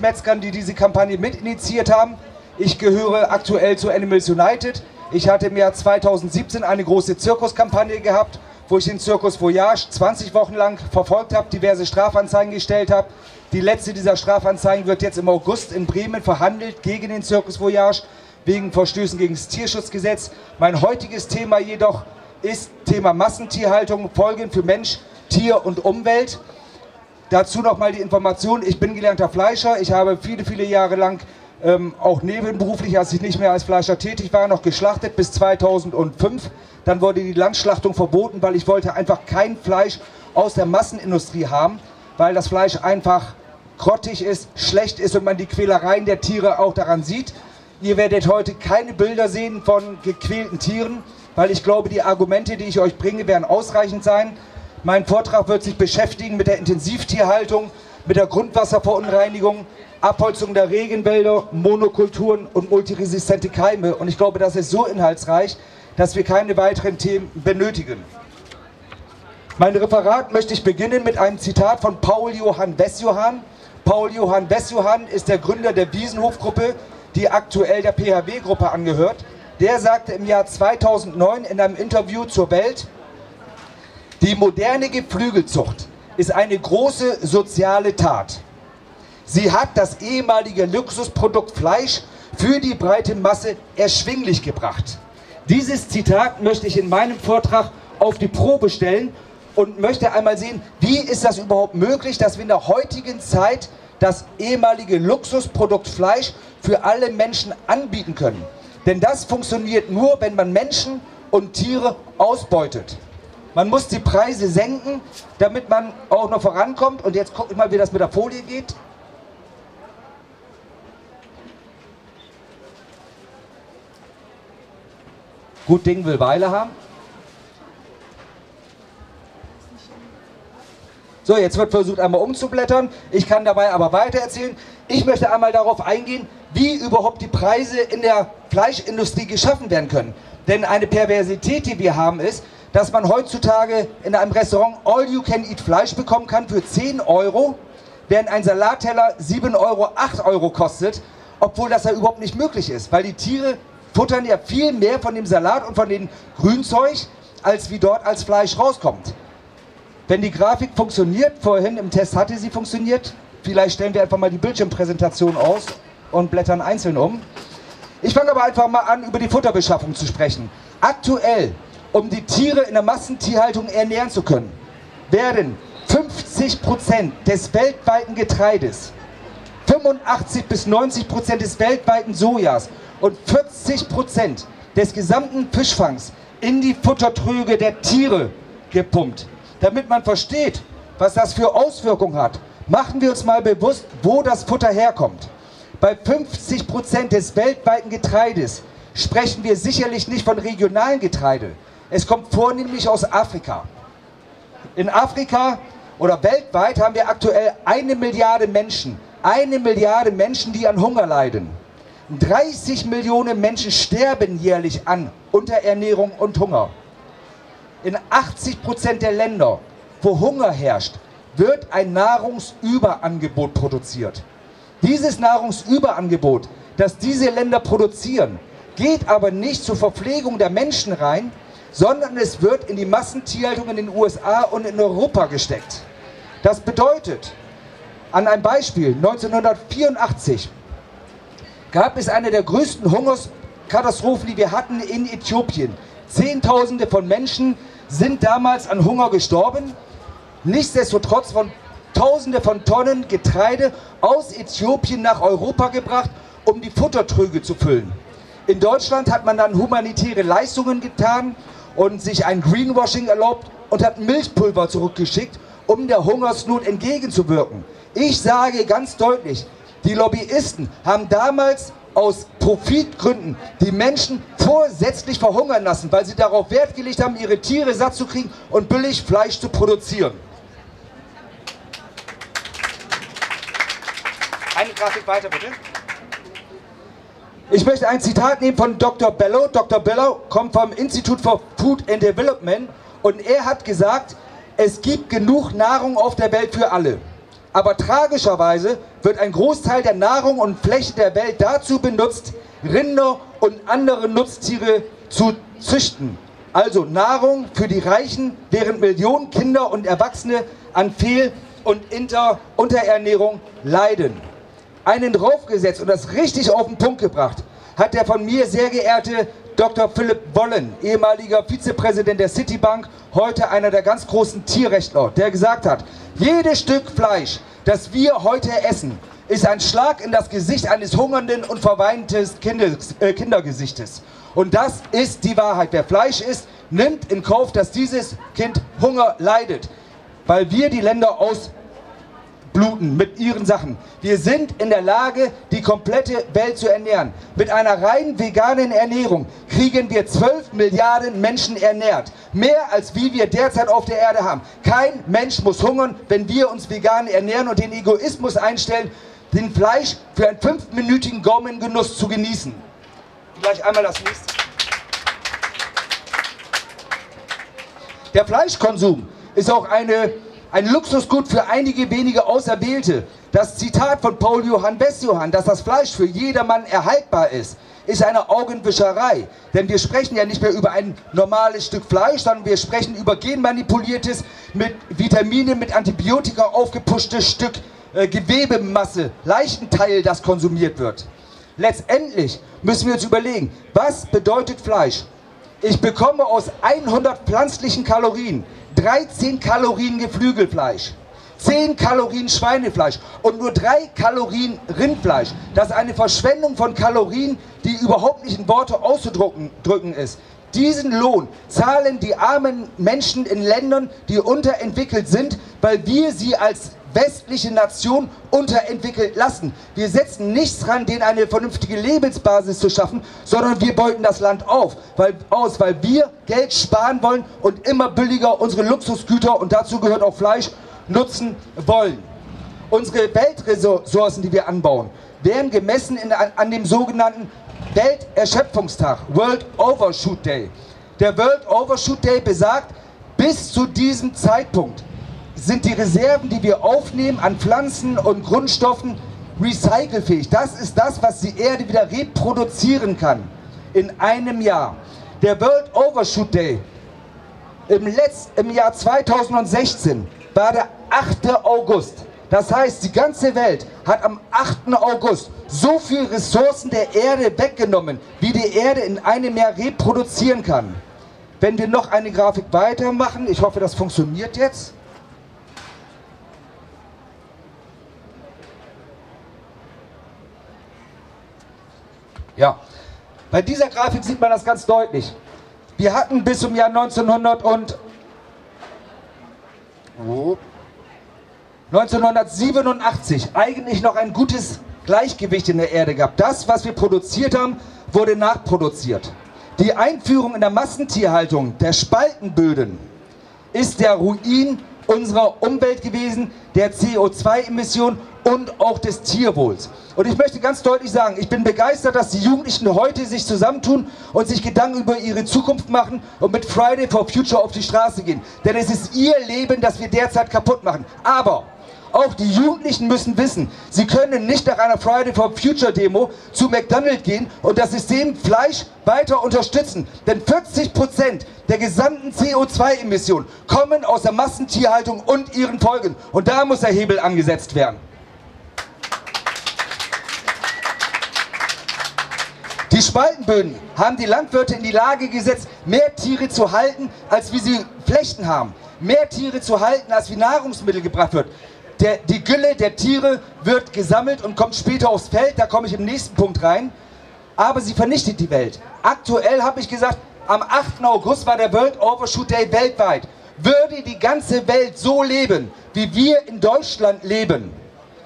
Metzgern, die diese Kampagne mitinitiiert haben. Ich gehöre aktuell zu Animals United. Ich hatte im Jahr 2017 eine große Zirkuskampagne gehabt, wo ich den Zirkus Voyage 20 Wochen lang verfolgt habe, diverse Strafanzeigen gestellt habe. Die letzte dieser Strafanzeigen wird jetzt im August in Bremen verhandelt gegen den Zirkus Voyage wegen Verstößen gegen das Tierschutzgesetz. Mein heutiges Thema jedoch ist Thema Massentierhaltung, Folgen für Mensch, Tier und Umwelt. Dazu nochmal die Information, ich bin gelernter Fleischer, ich habe viele, viele Jahre lang ähm, auch nebenberuflich, als ich nicht mehr als Fleischer tätig war, noch geschlachtet bis 2005. Dann wurde die Landschlachtung verboten, weil ich wollte einfach kein Fleisch aus der Massenindustrie haben, weil das Fleisch einfach grottig ist, schlecht ist und man die Quälereien der Tiere auch daran sieht. Ihr werdet heute keine Bilder sehen von gequälten Tieren, weil ich glaube, die Argumente, die ich euch bringe, werden ausreichend sein. Mein Vortrag wird sich beschäftigen mit der Intensivtierhaltung, mit der Grundwasserverunreinigung, Abholzung der Regenwälder, Monokulturen und multiresistente Keime. Und ich glaube, das ist so inhaltsreich, dass wir keine weiteren Themen benötigen. Mein Referat möchte ich beginnen mit einem Zitat von Paul Johann Wessjohann. Paul Johann Wessjohann ist der Gründer der Wiesenhof-Gruppe, die aktuell der PHW-Gruppe angehört. Der sagte im Jahr 2009 in einem Interview zur Welt, die moderne Geflügelzucht ist eine große soziale Tat. Sie hat das ehemalige Luxusprodukt Fleisch für die breite Masse erschwinglich gebracht. Dieses Zitat möchte ich in meinem Vortrag auf die Probe stellen und möchte einmal sehen, wie ist das überhaupt möglich, dass wir in der heutigen Zeit das ehemalige Luxusprodukt Fleisch für alle Menschen anbieten können. Denn das funktioniert nur, wenn man Menschen und Tiere ausbeutet. Man muss die Preise senken, damit man auch noch vorankommt. Und jetzt guckt mal, wie das mit der Folie geht. Gut Ding will Weile haben. So, jetzt wird versucht, einmal umzublättern. Ich kann dabei aber weiter erzählen. Ich möchte einmal darauf eingehen, wie überhaupt die Preise in der Fleischindustrie geschaffen werden können. Denn eine Perversität, die wir haben, ist, dass man heutzutage in einem Restaurant All-You-Can-Eat Fleisch bekommen kann für 10 Euro, während ein Salatteller 7 Euro, 8 Euro kostet, obwohl das ja überhaupt nicht möglich ist, weil die Tiere futtern ja viel mehr von dem Salat und von dem Grünzeug, als wie dort als Fleisch rauskommt. Wenn die Grafik funktioniert, vorhin im Test hatte sie funktioniert, vielleicht stellen wir einfach mal die Bildschirmpräsentation aus und blättern einzeln um. Ich fange aber einfach mal an, über die Futterbeschaffung zu sprechen. Aktuell um die Tiere in der Massentierhaltung ernähren zu können, werden 50 Prozent des weltweiten Getreides, 85 bis 90 Prozent des weltweiten Sojas und 40 Prozent des gesamten Fischfangs in die Futtertröge der Tiere gepumpt. Damit man versteht, was das für Auswirkungen hat, machen wir uns mal bewusst, wo das Futter herkommt. Bei 50 Prozent des weltweiten Getreides sprechen wir sicherlich nicht von regionalen Getreide, es kommt vornehmlich aus Afrika. In Afrika oder weltweit haben wir aktuell eine Milliarde Menschen. Eine Milliarde Menschen, die an Hunger leiden. 30 Millionen Menschen sterben jährlich an Unterernährung und Hunger. In 80 Prozent der Länder, wo Hunger herrscht, wird ein Nahrungsüberangebot produziert. Dieses Nahrungsüberangebot, das diese Länder produzieren, geht aber nicht zur Verpflegung der Menschen rein, sondern es wird in die Massentierhaltung in den USA und in Europa gesteckt. Das bedeutet, an einem Beispiel, 1984 gab es eine der größten Hungerskatastrophen, die wir hatten in Äthiopien. Zehntausende von Menschen sind damals an Hunger gestorben. Nichtsdestotrotz von Tausende von Tonnen Getreide aus Äthiopien nach Europa gebracht, um die Futtertröge zu füllen. In Deutschland hat man dann humanitäre Leistungen getan und sich ein Greenwashing erlaubt und hat Milchpulver zurückgeschickt, um der Hungersnot entgegenzuwirken. Ich sage ganz deutlich, die Lobbyisten haben damals aus Profitgründen die Menschen vorsätzlich verhungern lassen, weil sie darauf Wert gelegt haben, ihre Tiere satt zu kriegen und billig Fleisch zu produzieren. Eine Grafik weiter bitte. Ich möchte ein Zitat nehmen von Dr. Bellow. Dr. Bellow kommt vom Institute for Food and Development und er hat gesagt, es gibt genug Nahrung auf der Welt für alle. Aber tragischerweise wird ein Großteil der Nahrung und Fläche der Welt dazu benutzt, Rinder und andere Nutztiere zu züchten. Also Nahrung für die Reichen, während Millionen Kinder und Erwachsene an Fehl- und Inter Unterernährung leiden. Einen draufgesetzt und das richtig auf den Punkt gebracht hat der von mir sehr geehrte Dr. Philipp Wollen, ehemaliger Vizepräsident der Citibank, heute einer der ganz großen Tierrechtler, der gesagt hat, jedes Stück Fleisch, das wir heute essen, ist ein Schlag in das Gesicht eines hungernden und verweinten Kindes, äh, Kindergesichtes. Und das ist die Wahrheit. Wer Fleisch isst, nimmt in Kauf, dass dieses Kind Hunger leidet, weil wir die Länder aus bluten mit ihren Sachen. Wir sind in der Lage, die komplette Welt zu ernähren. Mit einer rein veganen Ernährung kriegen wir 12 Milliarden Menschen ernährt. Mehr als wie wir derzeit auf der Erde haben. Kein Mensch muss hungern, wenn wir uns vegan ernähren und den Egoismus einstellen, den Fleisch für einen fünfminütigen Gaumengenuss zu genießen. Gleich einmal das nächste. Der Fleischkonsum ist auch eine ein Luxusgut für einige wenige Auserwählte. Das Zitat von Paul Johann Bessjohann, dass das Fleisch für jedermann erhaltbar ist, ist eine Augenwischerei. Denn wir sprechen ja nicht mehr über ein normales Stück Fleisch, sondern wir sprechen über genmanipuliertes, mit Vitaminen, mit Antibiotika aufgepuschtes Stück äh, Gewebemasse, Leichenteil, das konsumiert wird. Letztendlich müssen wir uns überlegen, was bedeutet Fleisch? Ich bekomme aus 100 pflanzlichen Kalorien 13 Kalorien Geflügelfleisch, 10 Kalorien Schweinefleisch und nur 3 Kalorien Rindfleisch. Das ist eine Verschwendung von Kalorien, die überhaupt nicht in Worte auszudrücken ist. Diesen Lohn zahlen die armen Menschen in Ländern, die unterentwickelt sind, weil wir sie als westliche Nation unterentwickelt lassen. Wir setzen nichts dran, denen eine vernünftige Lebensbasis zu schaffen, sondern wir beuten das Land auf, weil, aus, weil wir Geld sparen wollen und immer billiger unsere Luxusgüter, und dazu gehört auch Fleisch, nutzen wollen. Unsere Weltressourcen, die wir anbauen, werden gemessen in, an dem sogenannten Welterschöpfungstag, World Overshoot Day. Der World Overshoot Day besagt, bis zu diesem Zeitpunkt sind die Reserven, die wir aufnehmen an Pflanzen und Grundstoffen, recycelfähig. Das ist das, was die Erde wieder reproduzieren kann in einem Jahr. Der World Overshoot Day im, Letz-, im Jahr 2016 war der 8. August. Das heißt, die ganze Welt hat am 8. August so viele Ressourcen der Erde weggenommen, wie die Erde in einem Jahr reproduzieren kann. Wenn wir noch eine Grafik weitermachen, ich hoffe, das funktioniert jetzt. Ja, bei dieser Grafik sieht man das ganz deutlich. Wir hatten bis zum Jahr 1900 und 1987 eigentlich noch ein gutes Gleichgewicht in der Erde gehabt. Das, was wir produziert haben, wurde nachproduziert. Die Einführung in der Massentierhaltung der Spaltenböden ist der Ruin unserer Umwelt gewesen, der CO2-Emissionen und auch des Tierwohls. Und ich möchte ganz deutlich sagen, ich bin begeistert, dass die Jugendlichen heute sich zusammentun und sich Gedanken über ihre Zukunft machen und mit Friday for Future auf die Straße gehen. Denn es ist ihr Leben, das wir derzeit kaputt machen. Aber auch die Jugendlichen müssen wissen, sie können nicht nach einer Friday for Future Demo zu McDonald's gehen und das System Fleisch weiter unterstützen. Denn 40 Prozent der gesamten CO2-Emissionen kommen aus der Massentierhaltung und ihren Folgen. Und da muss der Hebel angesetzt werden. Die Spaltenböden haben die Landwirte in die Lage gesetzt, mehr Tiere zu halten, als wie sie Flechten haben. Mehr Tiere zu halten, als wie Nahrungsmittel gebracht wird. Der, die Gülle der Tiere wird gesammelt und kommt später aufs Feld, da komme ich im nächsten Punkt rein. Aber sie vernichtet die Welt. Aktuell habe ich gesagt, am 8. August war der World Overshoot Day weltweit. Würde die ganze Welt so leben, wie wir in Deutschland leben,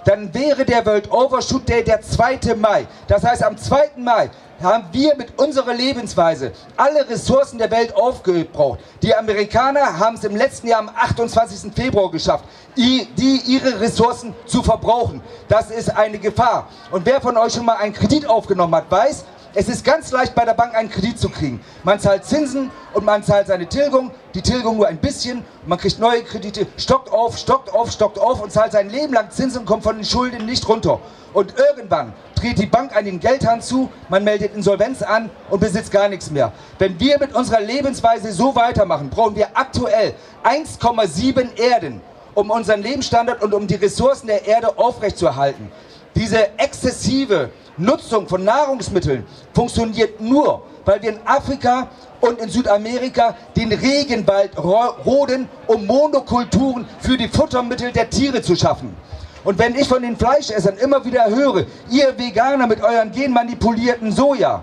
dann wäre der World Overshoot Day der 2. Mai. Das heißt, am 2. Mai haben wir mit unserer Lebensweise alle Ressourcen der Welt aufgebraucht. Die Amerikaner haben es im letzten Jahr am 28. Februar geschafft, die ihre Ressourcen zu verbrauchen. Das ist eine Gefahr. Und wer von euch schon mal einen Kredit aufgenommen hat, weiß, Es ist ganz leicht bei der Bank einen Kredit zu kriegen. Man zahlt Zinsen und man zahlt seine Tilgung, die Tilgung nur ein bisschen, man kriegt neue Kredite, stockt auf, stockt auf, stockt auf und zahlt sein Leben lang Zinsen und kommt von den Schulden nicht runter. Und irgendwann dreht die Bank einen Geldhahn zu, man meldet Insolvenz an und besitzt gar nichts mehr. Wenn wir mit unserer Lebensweise so weitermachen, brauchen wir aktuell 1,7 Erden, um unseren Lebensstandard und um die Ressourcen der Erde aufrechtzuerhalten. Diese exzessive Nutzung von Nahrungsmitteln funktioniert nur, weil wir in Afrika und in Südamerika den Regenwald roden, um Monokulturen für die Futtermittel der Tiere zu schaffen. Und wenn ich von den Fleischessern immer wieder höre, ihr Veganer mit euren genmanipulierten Soja,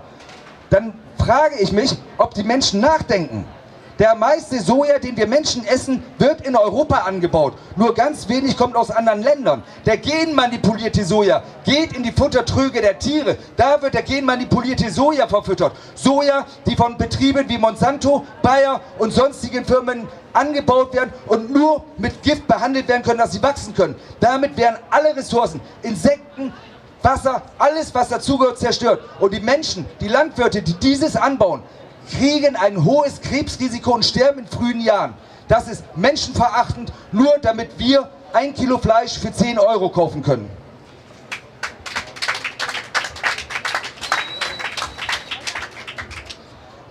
dann frage ich mich, ob die Menschen nachdenken. Der meiste Soja, den wir Menschen essen, wird in Europa angebaut. Nur ganz wenig kommt aus anderen Ländern. Der genmanipulierte Soja geht in die Futtertröge der Tiere. Da wird der genmanipulierte Soja verfüttert. Soja, die von Betrieben wie Monsanto, Bayer und sonstigen Firmen angebaut werden und nur mit Gift behandelt werden können, dass sie wachsen können. Damit werden alle Ressourcen, Insekten, Wasser, alles was dazugehört, zerstört. Und die Menschen, die Landwirte, die dieses anbauen, kriegen ein hohes Krebsrisiko und sterben in frühen Jahren. Das ist menschenverachtend, nur damit wir ein Kilo Fleisch für 10 Euro kaufen können.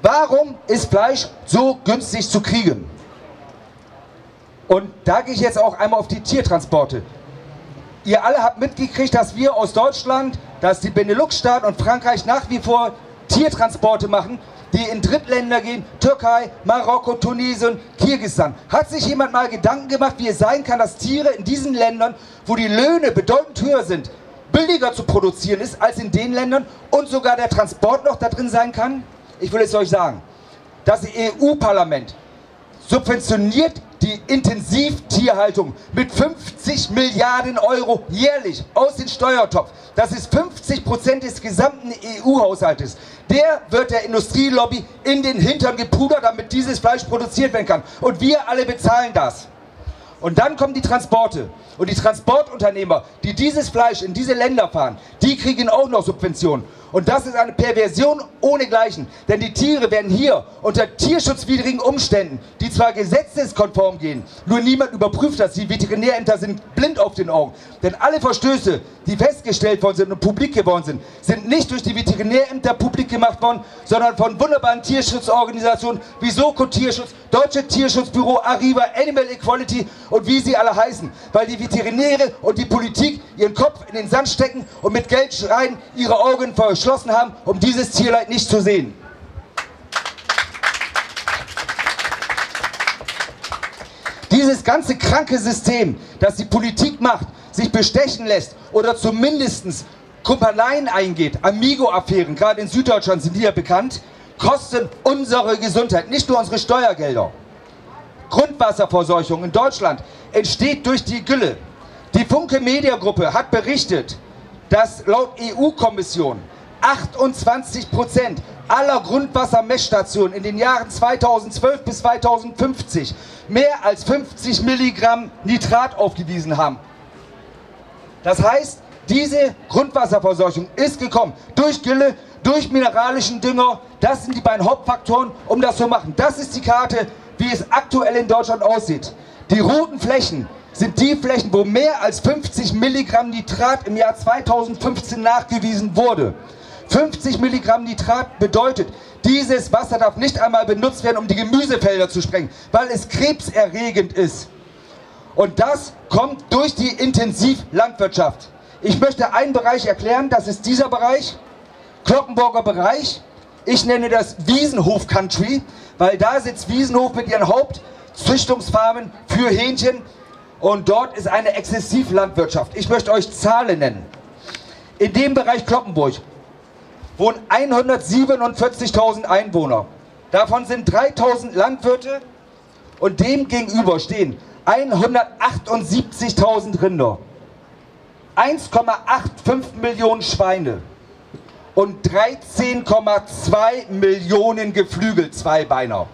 Warum ist Fleisch so günstig zu kriegen? Und da gehe ich jetzt auch einmal auf die Tiertransporte. Ihr alle habt mitgekriegt, dass wir aus Deutschland, dass die Benelux-Staaten und Frankreich nach wie vor Tiertransporte machen die in Drittländer gehen, Türkei, Marokko, Tunesien, Kirgisistan. Hat sich jemand mal Gedanken gemacht, wie es sein kann, dass Tiere in diesen Ländern, wo die Löhne bedeutend höher sind, billiger zu produzieren ist als in den Ländern und sogar der Transport noch da drin sein kann? Ich will es euch sagen. Das EU-Parlament subventioniert die Intensivtierhaltung mit 50 Milliarden Euro jährlich aus dem Steuertopf. Das ist 50 Prozent des gesamten EU-Haushaltes. Der wird der Industrielobby in den Hintern gepudert, damit dieses Fleisch produziert werden kann. Und wir alle bezahlen das. Und dann kommen die Transporte. Und die Transportunternehmer, die dieses Fleisch in diese Länder fahren, die kriegen auch noch Subventionen. Und das ist eine Perversion ohnegleichen. Denn die Tiere werden hier unter tierschutzwidrigen Umständen, die zwar gesetzeskonform gehen, nur niemand überprüft das. Die Veterinärämter sind blind auf den Augen. Denn alle Verstöße, die festgestellt worden sind und publik geworden sind, sind nicht durch die Veterinärämter publik gemacht worden, sondern von wunderbaren Tierschutzorganisationen wie Soko Tierschutz, Deutsche Tierschutzbüro, Arriva, Animal Equality und wie sie alle heißen. Weil die Veterinäre und die Politik ihren Kopf in den Sand stecken und mit Geld schreien, ihre Augen verschließen beschlossen haben, um dieses Tierleid nicht zu sehen. Dieses ganze kranke System, das die Politik macht, sich bestechen lässt oder zumindest Kumpeleien eingeht, Amigo-Affären, gerade in Süddeutschland sind die ja bekannt, kosten unsere Gesundheit, nicht nur unsere Steuergelder. Grundwasserverseuchung in Deutschland entsteht durch die Gülle. Die Funke Media Gruppe hat berichtet, dass laut EU-Kommission 28 Prozent aller Grundwassermessstationen in den Jahren 2012 bis 2050 mehr als 50 Milligramm Nitrat aufgewiesen haben. Das heißt, diese Grundwasserverseuchung ist gekommen durch Gülle, durch mineralischen Dünger. Das sind die beiden Hauptfaktoren, um das zu machen. Das ist die Karte, wie es aktuell in Deutschland aussieht. Die roten Flächen sind die Flächen, wo mehr als 50 Milligramm Nitrat im Jahr 2015 nachgewiesen wurde. 50 Milligramm Nitrat bedeutet, dieses Wasser darf nicht einmal benutzt werden, um die Gemüsefelder zu sprengen, weil es krebserregend ist. Und das kommt durch die Intensivlandwirtschaft. Ich möchte einen Bereich erklären, das ist dieser Bereich, Glockenburger Bereich. Ich nenne das Wiesenhof Country, weil da sitzt Wiesenhof mit ihren Hauptzüchtungsfarmen für Hähnchen und dort ist eine Exzessivlandwirtschaft. Ich möchte euch Zahlen nennen. In dem Bereich Kloppenburg wohnen 147.000 Einwohner. Davon sind 3.000 Landwirte und dem gegenüber stehen 178.000 Rinder, 1,85 Millionen Schweine und 13,2 Millionen Geflügelzweibeiner.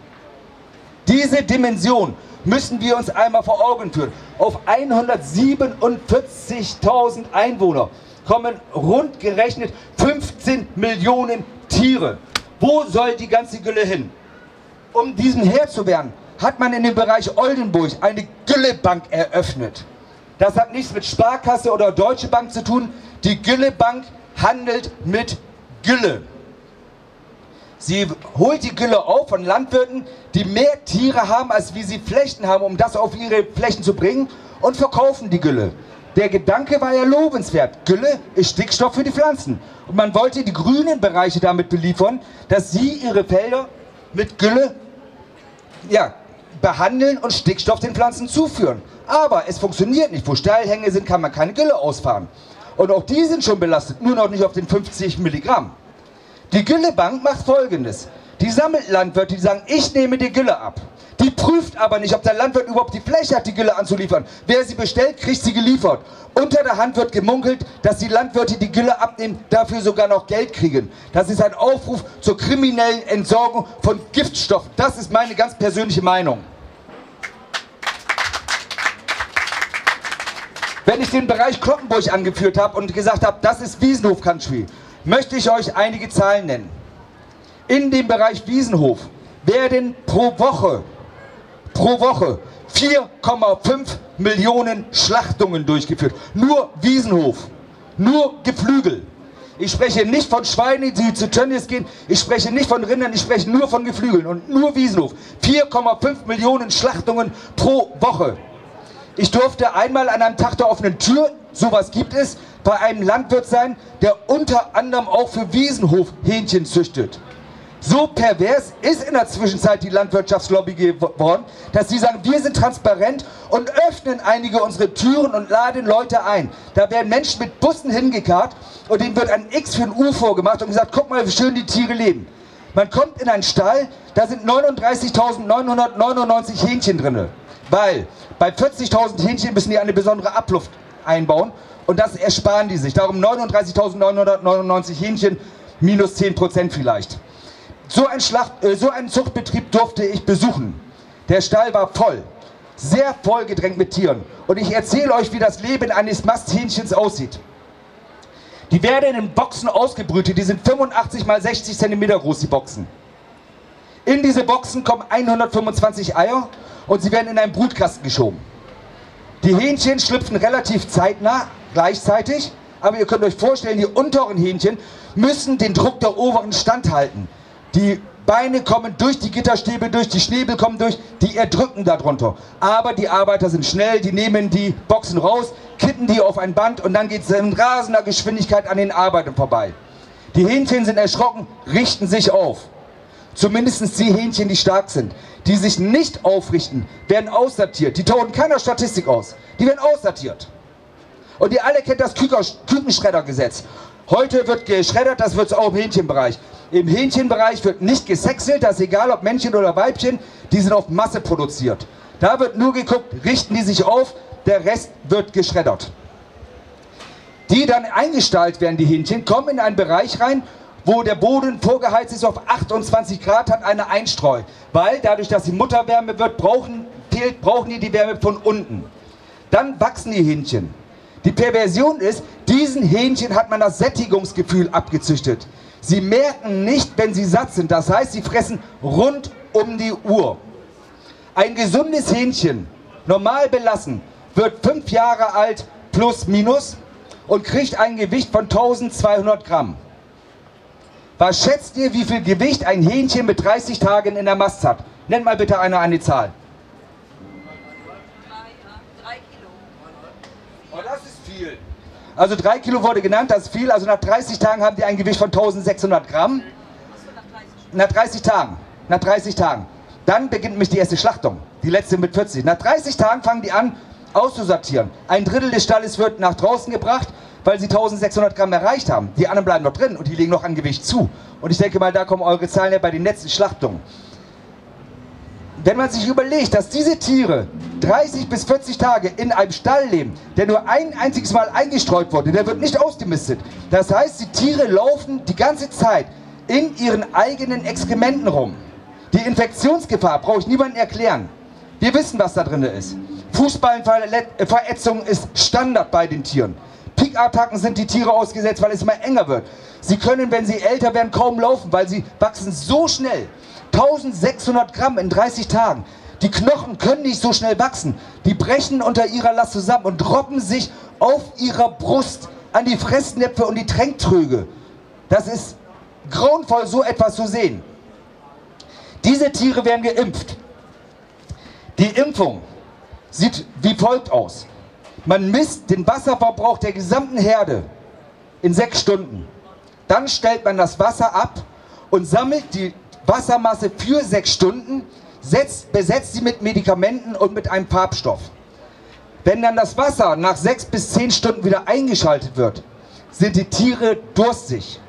Diese Dimension müssen wir uns einmal vor Augen führen. Auf 147.000 Einwohner kommen rund gerechnet 15 Millionen Tiere. Wo soll die ganze Gülle hin? Um diesem Herr zu werden, hat man in dem Bereich Oldenburg eine Güllebank eröffnet. Das hat nichts mit Sparkasse oder Deutsche Bank zu tun. Die Güllebank handelt mit Gülle. Sie holt die Gülle auf von Landwirten, die mehr Tiere haben, als wie sie Flächen haben, um das auf ihre Flächen zu bringen und verkaufen die Gülle. Der Gedanke war ja lobenswert. Gülle ist Stickstoff für die Pflanzen. Und man wollte die grünen Bereiche damit beliefern, dass sie ihre Felder mit Gülle ja, behandeln und Stickstoff den Pflanzen zuführen. Aber es funktioniert nicht. Wo Steilhänge sind, kann man keine Gülle ausfahren. Und auch die sind schon belastet, nur noch nicht auf den 50 Milligramm. Die Güllebank macht folgendes. Die sammelt Landwirte, die sagen, ich nehme die Gülle ab. Die prüft aber nicht, ob der Landwirt überhaupt die Fläche hat, die Gülle anzuliefern. Wer sie bestellt, kriegt sie geliefert. Unter der Hand wird gemunkelt, dass die Landwirte die Gülle abnehmen, dafür sogar noch Geld kriegen. Das ist ein Aufruf zur kriminellen Entsorgung von Giftstoffen. Das ist meine ganz persönliche Meinung. Wenn ich den Bereich Kloppenburg angeführt habe und gesagt habe, das ist Wiesenhof Country, möchte ich euch einige Zahlen nennen. In dem Bereich Wiesenhof werden pro Woche, pro Woche 4,5 Millionen Schlachtungen durchgeführt. Nur Wiesenhof, nur Geflügel. Ich spreche nicht von Schweinen, die zu Tönnies gehen. Ich spreche nicht von Rindern, ich spreche nur von Geflügeln und nur Wiesenhof. 4,5 Millionen Schlachtungen pro Woche. Ich durfte einmal an einem Tag der offenen Tür, sowas gibt es, bei einem Landwirt sein, der unter anderem auch für Wiesenhof Hähnchen züchtet. So pervers ist in der Zwischenzeit die Landwirtschaftslobby geworden, dass sie sagen, wir sind transparent und öffnen einige unsere Türen und laden Leute ein. Da werden Menschen mit Bussen hingekarrt und denen wird ein X für ein U vorgemacht und gesagt, guck mal, wie schön die Tiere leben. Man kommt in einen Stall, da sind 39.999 Hähnchen drin. Weil bei 40.000 Hähnchen müssen die eine besondere Abluft einbauen und das ersparen die sich. Darum 39.999 Hähnchen minus 10% vielleicht. So, ein Schlacht, äh, so einen Zuchtbetrieb durfte ich besuchen. Der Stall war voll, sehr voll gedrängt mit Tieren. Und ich erzähle euch, wie das Leben eines Masthähnchens aussieht. Die werden in Boxen ausgebrütet, die sind 85 mal 60 cm groß, die Boxen. In diese Boxen kommen 125 Eier und sie werden in einen Brutkasten geschoben. Die Hähnchen schlüpfen relativ zeitnah, gleichzeitig, aber ihr könnt euch vorstellen, die unteren Hähnchen müssen den Druck der oberen standhalten. Die Beine kommen durch die Gitterstäbe durch, die Schnäbel kommen durch, die erdrücken darunter. Aber die Arbeiter sind schnell, die nehmen die Boxen raus, kippen die auf ein Band und dann geht es in rasender Geschwindigkeit an den Arbeitern vorbei. Die Hähnchen sind erschrocken, richten sich auf. Zumindest die Hähnchen, die stark sind. Die sich nicht aufrichten, werden aussortiert. Die tauchen keiner Statistik aus. Die werden aussortiert. Und ihr alle kennt das Kükenschreddergesetz. Heute wird geschreddert, das wird auch im Hähnchenbereich. Im Hähnchenbereich wird nicht gesexelt, das ist egal ob Männchen oder Weibchen, die sind auf Masse produziert. Da wird nur geguckt, richten die sich auf, der Rest wird geschreddert. Die dann eingestallt werden, die Hähnchen, kommen in einen Bereich rein, wo der Boden vorgeheizt ist auf 28 Grad, hat eine Einstreu. Weil dadurch, dass die Mutterwärme wird, brauchen, fehlt, brauchen die die Wärme von unten. Dann wachsen die Hähnchen. Die Perversion ist, diesen Hähnchen hat man das Sättigungsgefühl abgezüchtet. Sie merken nicht, wenn sie satt sind. Das heißt, sie fressen rund um die Uhr. Ein gesundes Hähnchen, normal belassen, wird fünf Jahre alt plus minus und kriegt ein Gewicht von 1200 Gramm. Was schätzt ihr, wie viel Gewicht ein Hähnchen mit 30 Tagen in der Mast hat? Nennt mal bitte einer eine Zahl. Oh, das. Also 3 Kilo wurde genannt, das ist viel. Also nach 30 Tagen haben die ein Gewicht von 1600 Gramm. Nach 30 Tagen. Nach 30 Tagen. Dann beginnt nämlich die erste Schlachtung. Die letzte mit 40. Nach 30 Tagen fangen die an auszusortieren. Ein Drittel des Stalles wird nach draußen gebracht weil sie 1600 Gramm erreicht haben. Die anderen bleiben noch drin und die legen noch an Gewicht zu. Und ich denke mal, da kommen eure Zahlen ja bei den letzten Schlachtungen. Wenn man sich überlegt, dass diese Tiere 30 bis 40 Tage in einem Stall leben, der nur ein einziges Mal eingestreut wurde, der wird nicht ausgemistet. Das heißt, die Tiere laufen die ganze Zeit in ihren eigenen Exkrementen rum. Die Infektionsgefahr brauche ich niemandem erklären. Wir wissen, was da drin ist. Fußballverätzung ist Standard bei den Tieren. Pikattacken sind die Tiere ausgesetzt, weil es immer enger wird. Sie können, wenn sie älter werden, kaum laufen, weil sie wachsen so schnell. 1600 Gramm in 30 Tagen. Die Knochen können nicht so schnell wachsen. Die brechen unter ihrer Last zusammen und robben sich auf ihrer Brust an die Fressnäpfe und die Tränktröge. Das ist grauenvoll, so etwas zu sehen. Diese Tiere werden geimpft. Die Impfung sieht wie folgt aus. Man misst den Wasserverbrauch der gesamten Herde in sechs Stunden. Dann stellt man das Wasser ab und sammelt die Wassermasse für sechs Stunden, setzt, besetzt sie mit Medikamenten und mit einem Farbstoff. Wenn dann das Wasser nach sechs bis zehn Stunden wieder eingeschaltet wird, sind die Tiere durstig.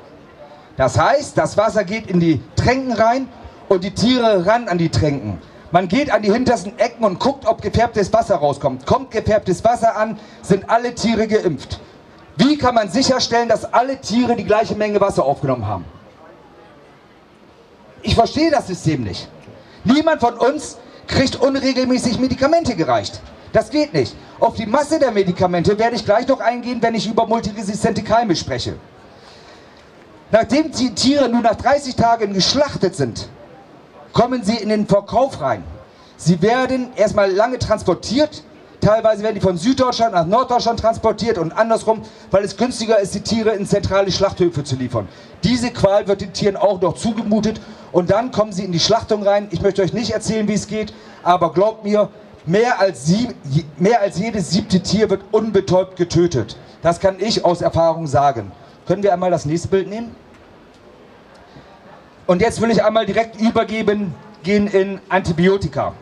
Das heißt, das Wasser geht in die Tränken rein und die Tiere ran an die Tränken. Man geht an die hintersten Ecken und guckt, ob gefärbtes Wasser rauskommt. Kommt gefärbtes Wasser an, sind alle Tiere geimpft. Wie kann man sicherstellen, dass alle Tiere die gleiche Menge Wasser aufgenommen haben? Ich verstehe das System nicht. Niemand von uns kriegt unregelmäßig Medikamente gereicht. Das geht nicht. Auf die Masse der Medikamente werde ich gleich noch eingehen, wenn ich über multiresistente Keime spreche. Nachdem die Tiere nun nach 30 Tagen geschlachtet sind, kommen sie in den Verkauf rein. Sie werden erstmal lange transportiert, Teilweise werden die von Süddeutschland nach Norddeutschland transportiert und andersrum, weil es günstiger ist, die Tiere in zentrale Schlachthöfe zu liefern. Diese Qual wird den Tieren auch noch zugemutet und dann kommen sie in die Schlachtung rein. Ich möchte euch nicht erzählen, wie es geht, aber glaubt mir, mehr als, sieb, mehr als jedes siebte Tier wird unbetäubt getötet. Das kann ich aus Erfahrung sagen. Können wir einmal das nächste Bild nehmen? Und jetzt will ich einmal direkt übergeben gehen in Antibiotika.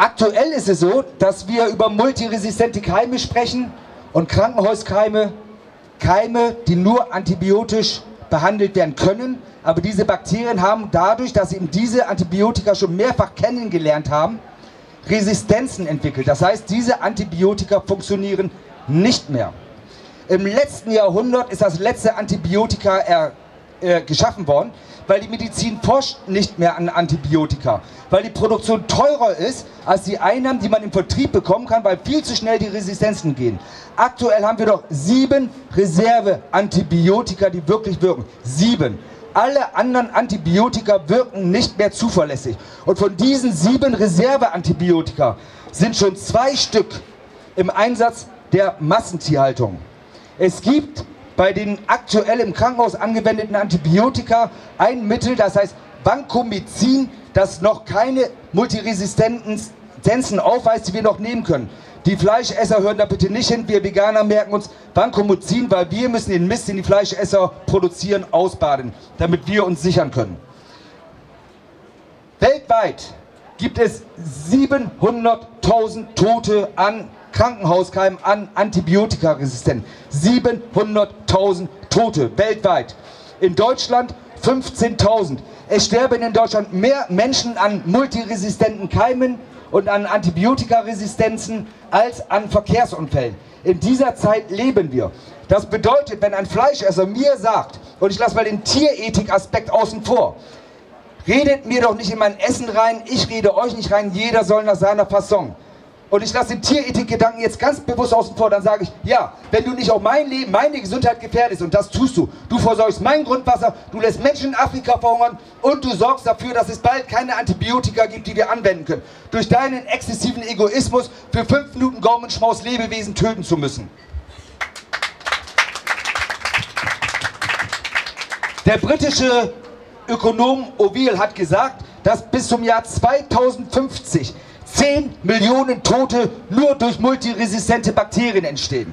Aktuell ist es so, dass wir über multiresistente Keime sprechen und Krankenhauskeime, Keime, die nur antibiotisch behandelt werden können. Aber diese Bakterien haben dadurch, dass sie eben diese Antibiotika schon mehrfach kennengelernt haben, Resistenzen entwickelt. Das heißt, diese Antibiotika funktionieren nicht mehr. Im letzten Jahrhundert ist das letzte Antibiotika er, äh, geschaffen worden, weil die Medizin forscht nicht mehr an Antibiotika, weil die Produktion teurer ist als die Einnahmen, die man im Vertrieb bekommen kann, weil viel zu schnell die Resistenzen gehen. Aktuell haben wir doch sieben Reserve-Antibiotika, die wirklich wirken. Sieben. Alle anderen Antibiotika wirken nicht mehr zuverlässig. Und von diesen sieben Reserve-Antibiotika sind schon zwei Stück im Einsatz der Massentierhaltung. Es gibt bei den aktuell im Krankenhaus angewendeten Antibiotika ein Mittel, das heißt Vancomycin, das noch keine Multiresistenzen aufweist, die wir noch nehmen können. Die Fleischesser hören da bitte nicht hin, wir Veganer merken uns Vancomycin, weil wir müssen den Mist, den die Fleischesser produzieren, ausbaden, damit wir uns sichern können. Weltweit gibt es 700.000 Tote an Krankenhauskeimen an Antibiotikaresistent. 700.000 Tote weltweit. In Deutschland 15.000. Es sterben in Deutschland mehr Menschen an multiresistenten Keimen und an Antibiotikaresistenzen als an Verkehrsunfällen. In dieser Zeit leben wir. Das bedeutet, wenn ein Fleischesser mir sagt, und ich lasse mal den Tierethik-Aspekt außen vor, redet mir doch nicht in mein Essen rein, ich rede euch nicht rein, jeder soll nach seiner Fasson und ich lasse den Tierethik-Gedanken jetzt ganz bewusst außen vor, dann sage ich, ja, wenn du nicht auch mein Leben, meine Gesundheit gefährdest, und das tust du, du versorgst mein Grundwasser, du lässt Menschen in Afrika verhungern und du sorgst dafür, dass es bald keine Antibiotika gibt, die wir anwenden können. Durch deinen exzessiven Egoismus für fünf Minuten Gaumenschmaus Lebewesen töten zu müssen. Der britische Ökonom Ovil hat gesagt, dass bis zum Jahr 2050 10 Millionen Tote nur durch multiresistente Bakterien entstehen.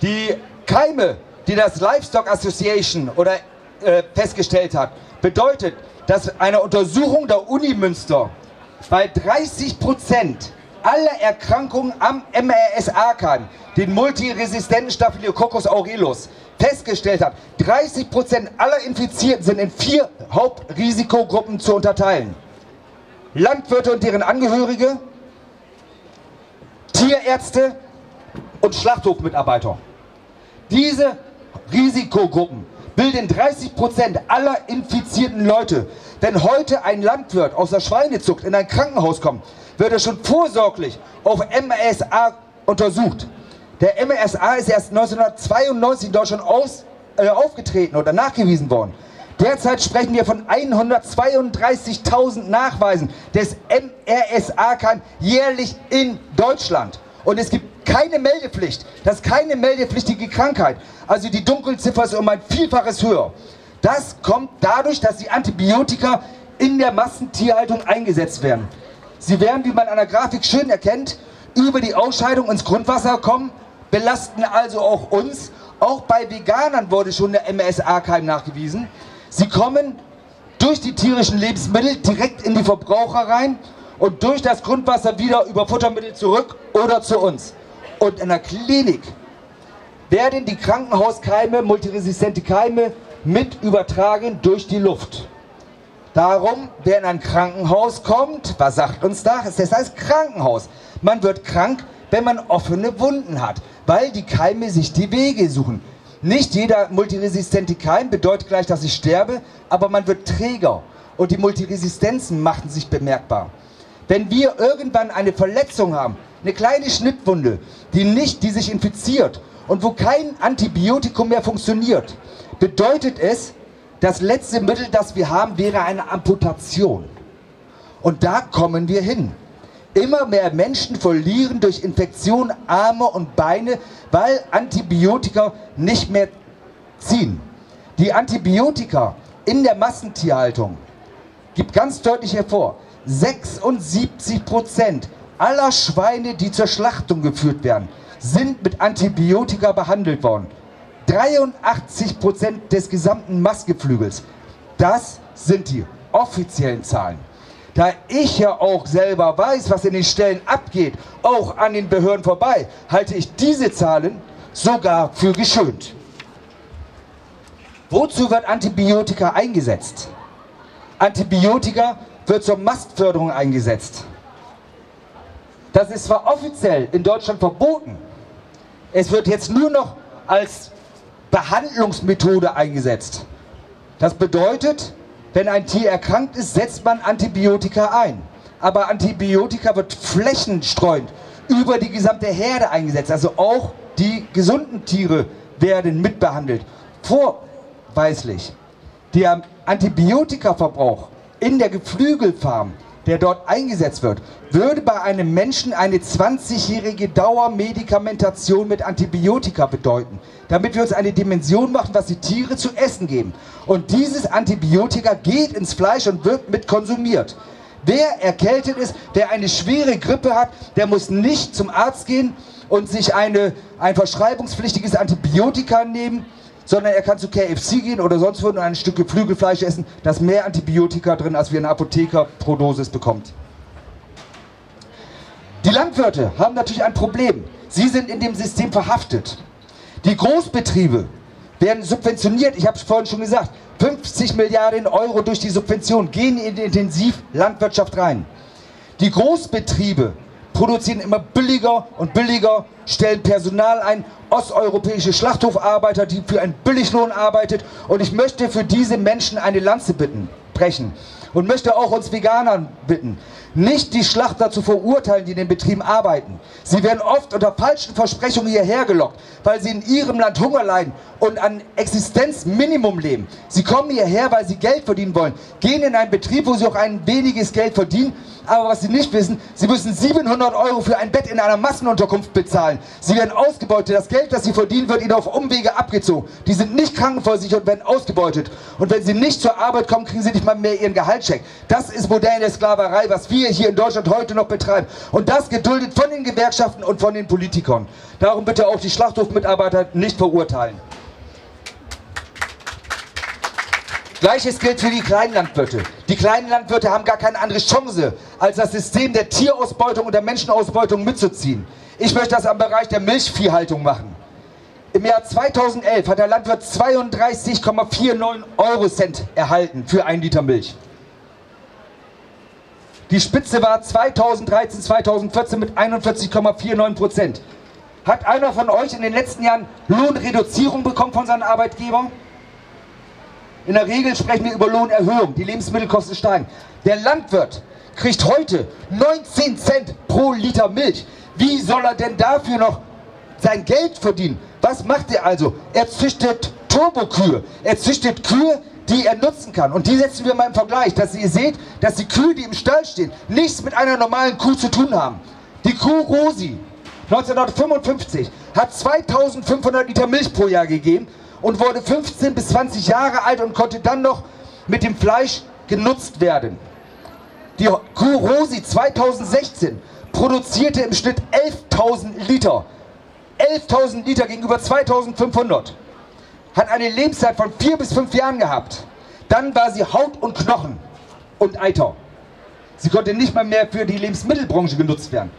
Die Keime, die das Livestock Association oder, äh, festgestellt hat, bedeutet, dass eine Untersuchung der Uni Münster bei 30 Prozent aller Erkrankungen am MRSA-Keim, den multiresistenten Staphylococcus aureus, festgestellt hat, 30 Prozent aller Infizierten sind in vier Hauptrisikogruppen zu unterteilen. Landwirte und deren Angehörige, Tierärzte und Schlachthofmitarbeiter. Diese Risikogruppen bilden 30 Prozent aller infizierten Leute. Wenn heute ein Landwirt aus der Schweinezucht in ein Krankenhaus kommt, wird er schon vorsorglich auf MSA untersucht. Der MRSA ist erst 1992 in Deutschland aus, äh, aufgetreten oder nachgewiesen worden. Derzeit sprechen wir von 132.000 Nachweisen des MRSA-Keim jährlich in Deutschland. Und es gibt keine Meldepflicht. Das ist keine meldepflichtige Krankheit. Also die Dunkelziffer ist um ein Vielfaches höher. Das kommt dadurch, dass die Antibiotika in der Massentierhaltung eingesetzt werden. Sie werden, wie man an der Grafik schön erkennt, über die Ausscheidung ins Grundwasser kommen, belasten also auch uns. Auch bei Veganern wurde schon der MSA-Keim nachgewiesen. Sie kommen durch die tierischen Lebensmittel direkt in die Verbraucher rein und durch das Grundwasser wieder über Futtermittel zurück oder zu uns. Und in der Klinik werden die Krankenhauskeime, multiresistente Keime, mit übertragen durch die Luft. Darum, wer in ein Krankenhaus kommt, was sagt uns das? Das heißt Krankenhaus. Man wird krank, wenn man offene Wunden hat, weil die Keime sich die Wege suchen. Nicht jeder multiresistente Keim bedeutet gleich, dass ich sterbe, aber man wird träger und die Multiresistenzen machen sich bemerkbar. Wenn wir irgendwann eine Verletzung haben, eine kleine Schnittwunde, die nicht, die sich infiziert und wo kein Antibiotikum mehr funktioniert, bedeutet es, das letzte Mittel, das wir haben, wäre eine Amputation. Und da kommen wir hin. Immer mehr Menschen verlieren durch Infektion Arme und Beine, weil Antibiotika nicht mehr ziehen. Die Antibiotika in der Massentierhaltung gibt ganz deutlich hervor, 76 Prozent aller Schweine, die zur Schlachtung geführt werden, sind mit Antibiotika behandelt worden. 83 Prozent des gesamten Mastgeflügels. Das sind die offiziellen Zahlen. Da ich ja auch selber weiß, was in den Stellen abgeht, auch an den Behörden vorbei, halte ich diese Zahlen sogar für geschönt. Wozu wird Antibiotika eingesetzt? Antibiotika wird zur Mastförderung eingesetzt. Das ist zwar offiziell in Deutschland verboten, es wird jetzt nur noch als Behandlungsmethode eingesetzt. Das bedeutet, wenn ein Tier erkrankt ist, setzt man Antibiotika ein. Aber Antibiotika wird flächenstreuend über die gesamte Herde eingesetzt. Also auch die gesunden Tiere werden mitbehandelt. Vorweislich. Der Antibiotikaverbrauch in der Geflügelfarm der dort eingesetzt wird, würde bei einem Menschen eine 20-jährige Dauermedikamentation mit Antibiotika bedeuten, damit wir uns eine Dimension machen, was die Tiere zu essen geben. Und dieses Antibiotika geht ins Fleisch und wird mit konsumiert. Wer erkältet ist, wer eine schwere Grippe hat, der muss nicht zum Arzt gehen und sich eine, ein verschreibungspflichtiges Antibiotika nehmen, sondern er kann zu KFC gehen oder sonst wo und ein Stück Geflügelfleisch essen, das mehr Antibiotika drin, als wie ein Apotheker pro Dosis bekommt. Die Landwirte haben natürlich ein Problem. Sie sind in dem System verhaftet. Die Großbetriebe werden subventioniert, ich habe es vorhin schon gesagt, 50 Milliarden Euro durch die Subvention gehen in die Intensivlandwirtschaft rein. Die Großbetriebe produzieren immer billiger und billiger, stellen Personal ein, osteuropäische Schlachthofarbeiter, die für einen Billiglohn arbeitet. Und ich möchte für diese Menschen eine Lanze bitten, brechen. Und möchte auch uns Veganern bitten, nicht die Schlachter zu verurteilen, die in den Betrieben arbeiten. Sie werden oft unter falschen Versprechungen hierher gelockt, weil sie in ihrem Land Hunger leiden und an Existenzminimum leben. Sie kommen hierher, weil sie Geld verdienen wollen, gehen in einen Betrieb, wo sie auch ein weniges Geld verdienen, aber was sie nicht wissen, sie müssen 700 Euro für ein Bett in einer Massenunterkunft bezahlen. Sie werden ausgebeutet. Das Geld, das sie verdienen, wird ihnen auf Umwege abgezogen. Die sind nicht krankenversichert und werden ausgebeutet. Und wenn sie nicht zur Arbeit kommen, kriegen sie nicht mal mehr ihren Gehaltscheck. Das ist moderne Sklaverei, was wir hier in Deutschland heute noch betreiben. Und das geduldet von den Gewerkschaften und von den Politikern. Darum bitte auch die Schlachthofmitarbeiter nicht verurteilen. Gleiches gilt für die Kleinlandwirte. Die kleinen Landwirte haben gar keine andere Chance, als das System der Tierausbeutung und der Menschenausbeutung mitzuziehen. Ich möchte das am Bereich der Milchviehhaltung machen. Im Jahr 2011 hat der Landwirt 32,49 Euro Cent erhalten für ein Liter Milch. Die Spitze war 2013, 2014 mit 41,49 Prozent. Hat einer von euch in den letzten Jahren Lohnreduzierung bekommen von seinem Arbeitgeber? In der Regel sprechen wir über Lohnerhöhung, die Lebensmittelkosten steigen. Der Landwirt kriegt heute 19 Cent pro Liter Milch. Wie soll er denn dafür noch sein Geld verdienen. Was macht er also? Er züchtet Turbokühe. Er züchtet Kühe, die er nutzen kann. Und die setzen wir mal im Vergleich, dass ihr seht, dass die Kühe, die im Stall stehen, nichts mit einer normalen Kuh zu tun haben. Die Kuh Rosi 1955 hat 2500 Liter Milch pro Jahr gegeben und wurde 15 bis 20 Jahre alt und konnte dann noch mit dem Fleisch genutzt werden. Die Kuh Rosi 2016 produzierte im Schnitt 11.000 Liter. 11.000 Liter gegenüber 2.500 hat eine Lebenszeit von vier bis fünf Jahren gehabt. Dann war sie Haut und Knochen und Eiter. Sie konnte nicht mal mehr für die Lebensmittelbranche genutzt werden.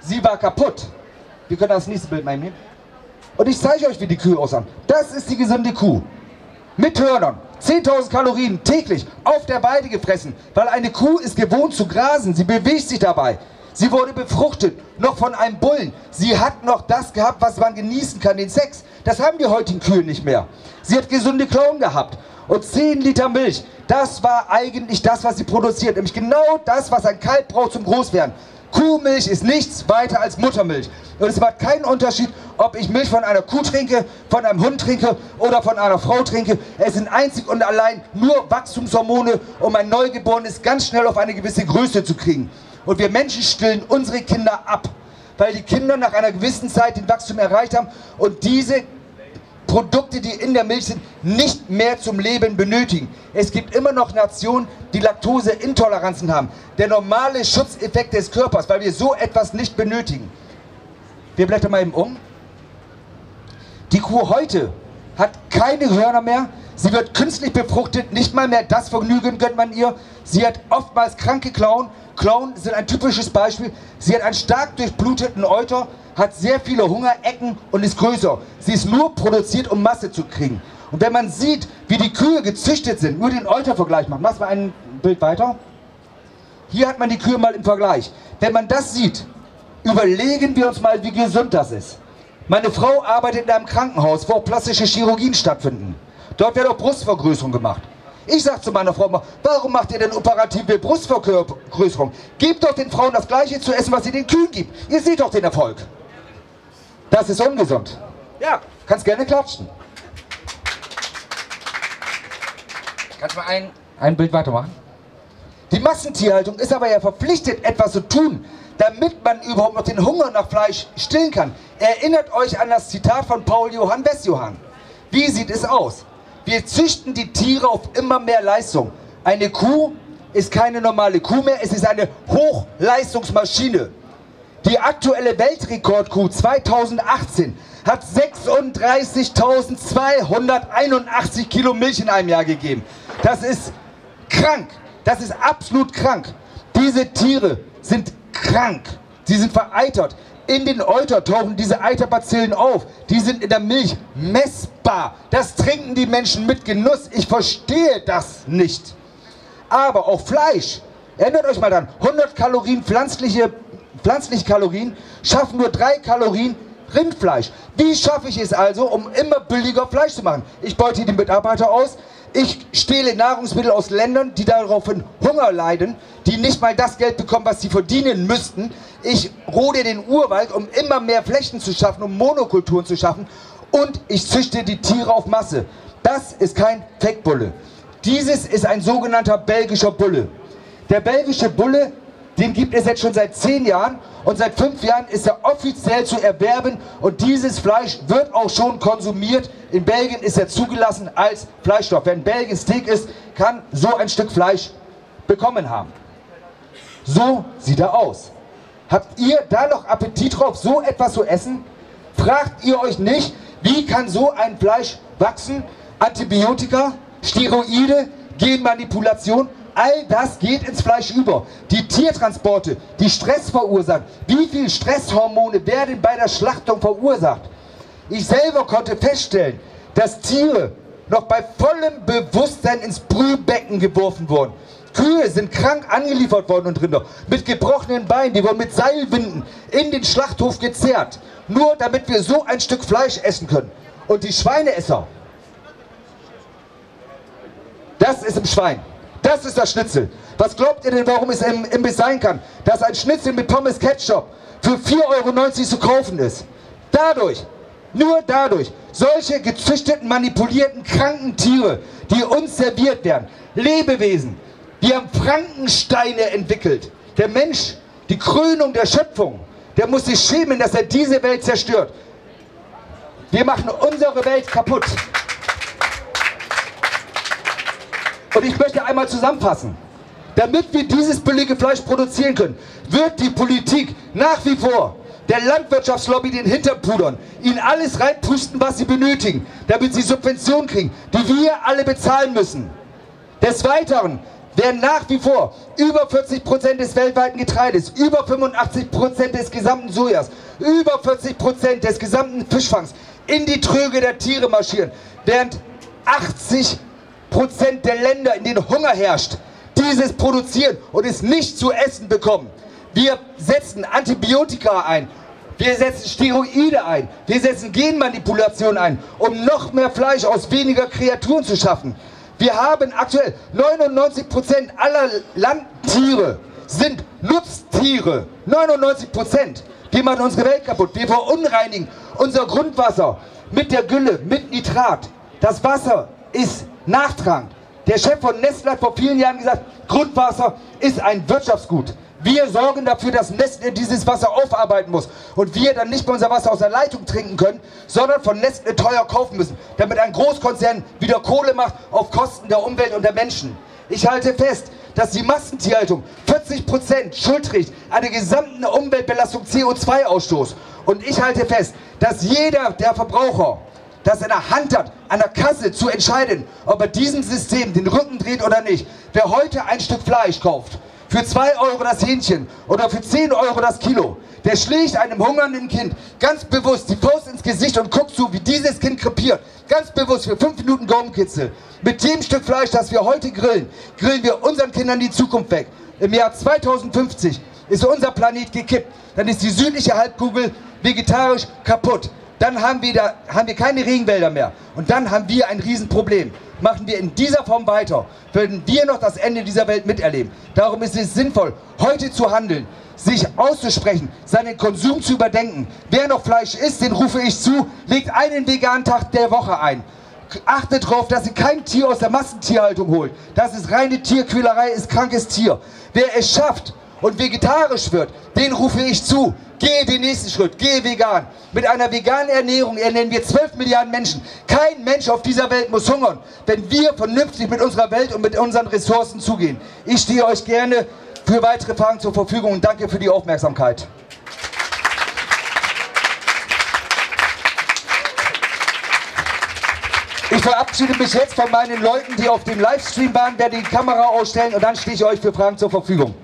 Sie war kaputt. Wir können das nächste Bild mal nehmen. Und ich zeige euch, wie die Kühe aussahen. Das ist die gesunde Kuh. Mit Hörnern. 10.000 Kalorien täglich auf der Weide gefressen. Weil eine Kuh ist gewohnt zu grasen. Sie bewegt sich dabei. Sie wurde befruchtet, noch von einem Bullen. Sie hat noch das gehabt, was man genießen kann, den Sex. Das haben die heutigen Kühe nicht mehr. Sie hat gesunde Klauen gehabt. Und 10 Liter Milch, das war eigentlich das, was sie produziert. Nämlich genau das, was ein Kalb braucht zum Großwerden. Kuhmilch ist nichts weiter als Muttermilch. Und es macht keinen Unterschied, ob ich Milch von einer Kuh trinke, von einem Hund trinke oder von einer Frau trinke. Es sind einzig und allein nur Wachstumshormone, um ein Neugeborenes ganz schnell auf eine gewisse Größe zu kriegen. Und wir Menschen stillen unsere Kinder ab, weil die Kinder nach einer gewissen Zeit den Wachstum erreicht haben und diese Produkte, die in der Milch sind, nicht mehr zum Leben benötigen. Es gibt immer noch Nationen, die Laktoseintoleranzen haben. Der normale Schutzeffekt des Körpers, weil wir so etwas nicht benötigen. Wir blättern mal eben um. Die Kuh heute hat keine Hörner mehr. Sie wird künstlich befruchtet. Nicht mal mehr das Vergnügen gönnt man ihr. Sie hat oftmals kranke Klauen. Klauen sind ein typisches Beispiel. Sie hat einen stark durchbluteten Euter, hat sehr viele Hungerecken und ist größer. Sie ist nur produziert, um Masse zu kriegen. Und wenn man sieht, wie die Kühe gezüchtet sind, nur den Eutervergleich machen. Mach mal ein Bild weiter. Hier hat man die Kühe mal im Vergleich. Wenn man das sieht, überlegen wir uns mal, wie gesund das ist. Meine Frau arbeitet in einem Krankenhaus, wo auch plastische Chirurgien stattfinden. Dort wird auch Brustvergrößerung gemacht. Ich sage zu meiner Frau immer, warum macht ihr denn operative Brustvergrößerung? Gebt doch den Frauen das gleiche zu essen, was ihr den Kühen gibt. Ihr seht doch den Erfolg. Das ist ungesund. Ja, kannst gerne klatschen. Kannst du mal ein, ein Bild weitermachen? Die Massentierhaltung ist aber ja verpflichtet, etwas zu tun, damit man überhaupt noch den Hunger nach Fleisch stillen kann. Erinnert euch an das Zitat von Paul Johann Westjohann. Wie sieht es aus? Wir züchten die Tiere auf immer mehr Leistung. Eine Kuh ist keine normale Kuh mehr, es ist eine Hochleistungsmaschine. Die aktuelle Weltrekordkuh 2018 hat 36.281 Kilo Milch in einem Jahr gegeben. Das ist krank. Das ist absolut krank. Diese Tiere sind krank. Sie sind vereitert. In den Euter tauchen diese Eiterbazillen auf. Die sind in der Milch messbar. Das trinken die Menschen mit Genuss. Ich verstehe das nicht. Aber auch Fleisch. Erinnert euch mal daran, 100 Kalorien pflanzliche, pflanzliche Kalorien schaffen nur 3 Kalorien Rindfleisch. Wie schaffe ich es also, um immer billiger Fleisch zu machen? Ich beute die Mitarbeiter aus, ich stehle Nahrungsmittel aus Ländern, die daraufhin Hunger leiden, die nicht mal das Geld bekommen, was sie verdienen müssten. Ich rode den Urwald, um immer mehr Flächen zu schaffen, um Monokulturen zu schaffen. Und ich züchte die Tiere auf Masse. Das ist kein Fake-Bulle. Dieses ist ein sogenannter belgischer Bulle. Der belgische Bulle den gibt es jetzt schon seit zehn Jahren und seit fünf Jahren ist er offiziell zu erwerben und dieses Fleisch wird auch schon konsumiert. In Belgien ist er zugelassen als Fleischstoff. Wer in Belgien Steak isst, kann so ein Stück Fleisch bekommen haben. So sieht er aus. Habt ihr da noch Appetit drauf, so etwas zu essen? Fragt ihr euch nicht, wie kann so ein Fleisch wachsen? Antibiotika, Steroide, Genmanipulation All das geht ins Fleisch über. Die Tiertransporte, die Stress verursachen. Wie viele Stresshormone werden bei der Schlachtung verursacht? Ich selber konnte feststellen, dass Tiere noch bei vollem Bewusstsein ins Brühbecken geworfen wurden. Kühe sind krank angeliefert worden und Rinder mit gebrochenen Beinen, die wurden mit Seilwinden in den Schlachthof gezerrt, nur damit wir so ein Stück Fleisch essen können. Und die Schweineesser, das ist im Schwein. Das ist das Schnitzel. Was glaubt ihr denn, warum es im Imbiss sein kann? Dass ein Schnitzel mit Pommes Ketchup für 4,90 Euro zu kaufen ist. Dadurch, nur dadurch, solche gezüchteten, manipulierten, kranken Tiere, die uns serviert werden, Lebewesen, die haben Frankensteine entwickelt. Der Mensch, die Krönung der Schöpfung, der muss sich schämen, dass er diese Welt zerstört. Wir machen unsere Welt kaputt. Und ich möchte einmal zusammenfassen. Damit wir dieses billige Fleisch produzieren können, wird die Politik nach wie vor der Landwirtschaftslobby den Hintern pudern, ihnen alles reinpusten, was sie benötigen, damit sie Subventionen kriegen, die wir alle bezahlen müssen. Des Weiteren werden nach wie vor über 40 Prozent des weltweiten Getreides, über 85 Prozent des gesamten Sojas, über 40 Prozent des gesamten Fischfangs in die Tröge der Tiere marschieren, während 80 Prozent der Länder, in denen Hunger herrscht, dieses produzieren und es nicht zu essen bekommen. Wir setzen Antibiotika ein, wir setzen Steroide ein, wir setzen Genmanipulation ein, um noch mehr Fleisch aus weniger Kreaturen zu schaffen. Wir haben aktuell 99% aller Landtiere sind Nutztiere. 99%. Die machen unsere Welt kaputt. Wir verunreinigen unser Grundwasser mit der Gülle, mit Nitrat. Das Wasser ist nachtragend. Der Chef von Nestle hat vor vielen Jahren gesagt, Grundwasser ist ein Wirtschaftsgut. Wir sorgen dafür, dass Nestle dieses Wasser aufarbeiten muss und wir dann nicht mehr unser Wasser aus der Leitung trinken können, sondern von Nestle teuer kaufen müssen, damit ein Großkonzern wieder Kohle macht auf Kosten der Umwelt und der Menschen. Ich halte fest, dass die Massentierhaltung 40% Schuld trägt an der gesamten Umweltbelastung CO2-Ausstoß. Und ich halte fest, dass jeder der Verbraucher das in der Hand hat, an der Kasse zu entscheiden, ob er diesem System den Rücken dreht oder nicht. Wer heute ein Stück Fleisch kauft, für 2 Euro das Hähnchen oder für 10 Euro das Kilo, der schlägt einem hungernden Kind ganz bewusst die Faust ins Gesicht und guckt zu, wie dieses Kind krepiert. Ganz bewusst für 5 Minuten Gaumenkitzel. Mit dem Stück Fleisch, das wir heute grillen, grillen wir unseren Kindern die Zukunft weg. Im Jahr 2050 ist unser Planet gekippt. Dann ist die südliche Halbkugel vegetarisch kaputt dann haben wir, da, haben wir keine Regenwälder mehr. Und dann haben wir ein Riesenproblem. Machen wir in dieser Form weiter, würden wir noch das Ende dieser Welt miterleben. Darum ist es sinnvoll, heute zu handeln, sich auszusprechen, seinen Konsum zu überdenken. Wer noch Fleisch isst, den rufe ich zu, legt einen veganen Tag der Woche ein. Achtet darauf, dass ihr kein Tier aus der Massentierhaltung holt. Das ist reine Tierquälerei, ist krankes Tier. Wer es schafft und vegetarisch wird, den rufe ich zu. Gehe den nächsten Schritt, gehe vegan. Mit einer veganen Ernährung ernähren wir 12 Milliarden Menschen. Kein Mensch auf dieser Welt muss hungern, wenn wir vernünftig mit unserer Welt und mit unseren Ressourcen zugehen. Ich stehe euch gerne für weitere Fragen zur Verfügung und danke für die Aufmerksamkeit. Ich verabschiede mich jetzt von meinen Leuten, die auf dem Livestream waren, werde die Kamera ausstellen und dann stehe ich euch für Fragen zur Verfügung.